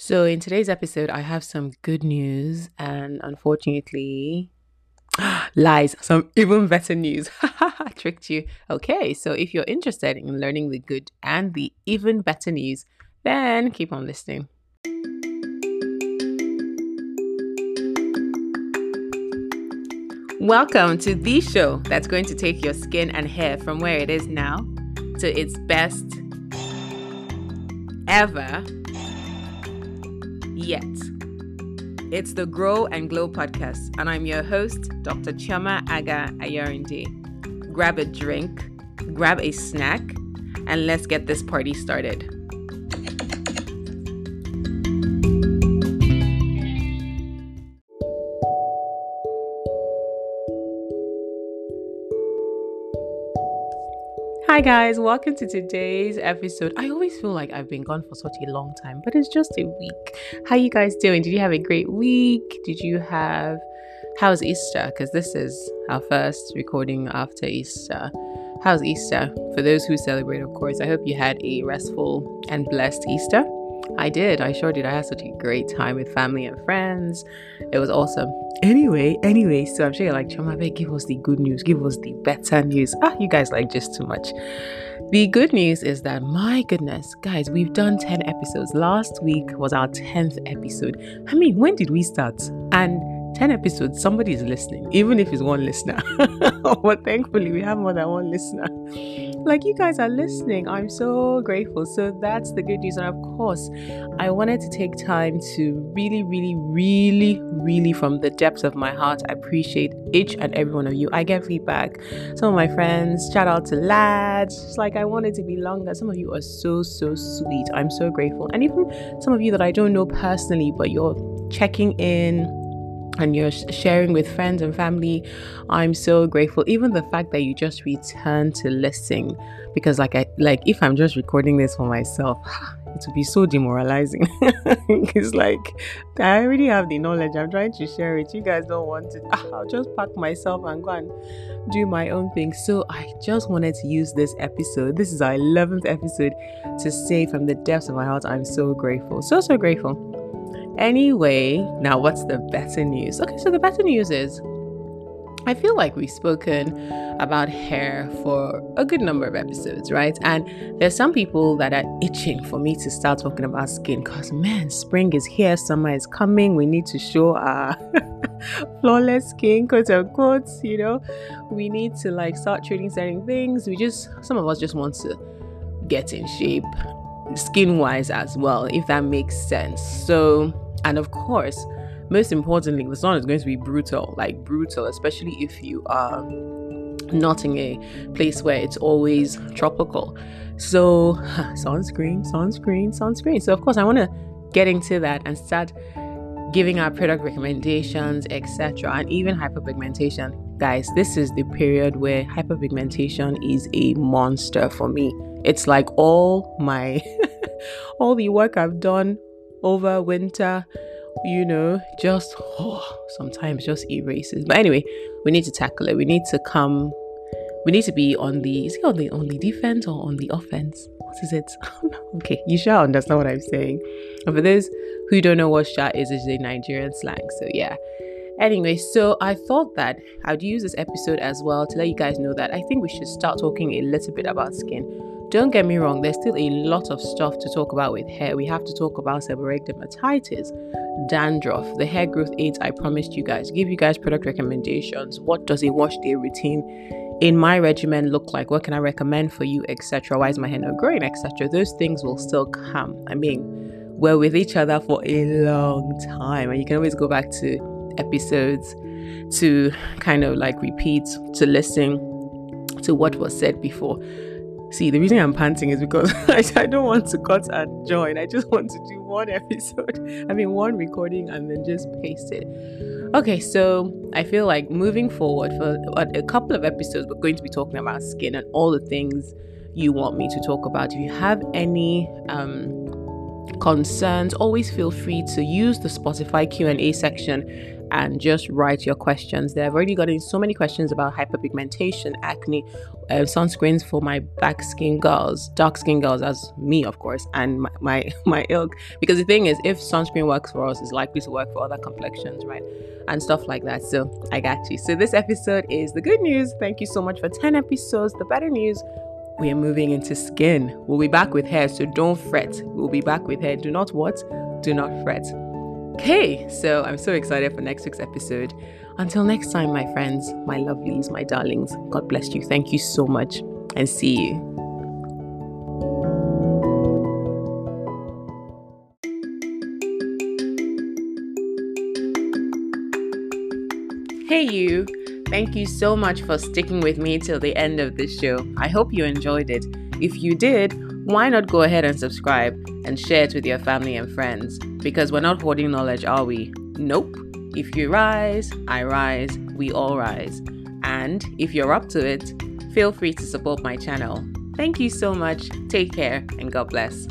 So, in today's episode, I have some good news and unfortunately, lies, some even better news. I Tricked you. Okay, so if you're interested in learning the good and the even better news, then keep on listening. Welcome to the show that's going to take your skin and hair from where it is now to its best ever yet. It's the Grow and Glow podcast, and I'm your host, Dr. Chioma Agha Ayarinde. Grab a drink, grab a snack, and let's get this party started. Hi, guys, welcome to today's episode. I always feel like I've been gone for such a long time, but it's just a week. How you guys doing? Did you have a great week? Did you have how's Easter? Because this is our first recording after Easter. How's Easter? For those who celebrate, of course, I hope you had a restful and blessed Easter. I did. I sure did. I had such a great time with family and friends. It was awesome. Anyway, anyway, so I'm sure you're like, Chamabe, give us the good news. Give us the better news. Ah, you guys like just too much. The good news is that, my goodness, guys, we've done 10 episodes. Last week was our 10th episode. I mean, when did we start? And 10 episodes, somebody is listening, even if it's one listener. but thankfully, we have more than one listener. Like, you guys are listening. I'm so grateful. So, that's the good news. And of course, I wanted to take time to really, really, really, really, from the depths of my heart, appreciate each and every one of you. I get feedback. Some of my friends, shout out to lads. It's like, I wanted to be longer. Some of you are so, so sweet. I'm so grateful. And even some of you that I don't know personally, but you're checking in and you're sharing with friends and family i'm so grateful. Even the fact that you just return to listening because like i like if i'm just recording this for myself it would be so demoralizing. It's like i already have the knowledge. I'm trying to share it. You guys don't want it. Ah, I'll just pack myself and go and do my own thing. So i just wanted to use this episode this is our 11th episode to say from the depths of my heart i'm so grateful. So so grateful Anyway, now what's the better news? Okay, so the better news is I feel like we've spoken about hair for a good number of episodes, right? And there's some people that are itching for me to start talking about skin because, man, spring is here, summer is coming. We need to show our flawless skin, quote unquote, you know. We need to like start treating certain things. We just, some of us just want to get in shape skin wise as well, if that makes sense. So, and of course, most importantly, the sun is going to be brutal, like brutal, especially if you are not in a place where it's always tropical. So, sunscreen, sunscreen, sunscreen. So, of course, I want to get into that and start giving our product recommendations, etc., and even hyperpigmentation. Guys, this is the period where hyperpigmentation is a monster for me. It's like all my all the work I've done over winter, you know, just oh, sometimes just erases. But anyway, we need to tackle it. We need to come. We need to be on the is it on the on the defense or on the offense? What is it? okay, you sha understand what I'm saying. And for those who don't know what sha is, it's a Nigerian slang. So yeah. Anyway, so I thought that I'd use this episode as well to let you guys know that I think we should start talking a little bit about skin don't get me wrong, there's still a lot of stuff to talk about with hair. We have to talk about seborrheic dermatitis, dandruff, the hair growth aids I promised you guys, give you guys product recommendations. What does a wash day routine in my regimen look like? What can I recommend for you, etc.? Why is my hair not growing, etc.? Those things will still come. I mean, we're with each other for a long time, and you can always go back to episodes to kind of like repeat, to listen to what was said before. See, the reason I'm panting is because I, don't want to cut and join. I just want to do one episode, I mean, one recording and then just paste it. Okay, so I feel like moving forward for a couple of episodes, we're going to be talking about skin and all the things you want me to talk about. If you have any um, concerns, always feel free to use the Spotify Q&A section and just write your questions there. I've already gotten so many questions about hyperpigmentation, acne, uh, sunscreens for my black skin girls, dark skin girls, as me, of course, and my, my, my ilk. Because the thing is, if sunscreen works for us, it's likely to work for other complexions, right? And stuff like that. So I got you. So this episode is the good news. Thank you so much for 10 episodes. The better news we are moving into skin. We'll be back with hair, so don't fret. We'll be back with hair. Do not what? Do not fret. Okay, so I'm so excited for next week's episode. Until next time, my friends, my lovelies, my darlings, God bless you. Thank you so much, and see you. Hey, you. Thank you so much for sticking with me till the end of this show. I hope you enjoyed it. If you did, why not go ahead and subscribe and share it with your family and friends? Because we're not hoarding knowledge, are we? Nope. If you rise, I rise, we all rise. And if you're up to it, feel free to support my channel. Thank you so much. Take care and God bless.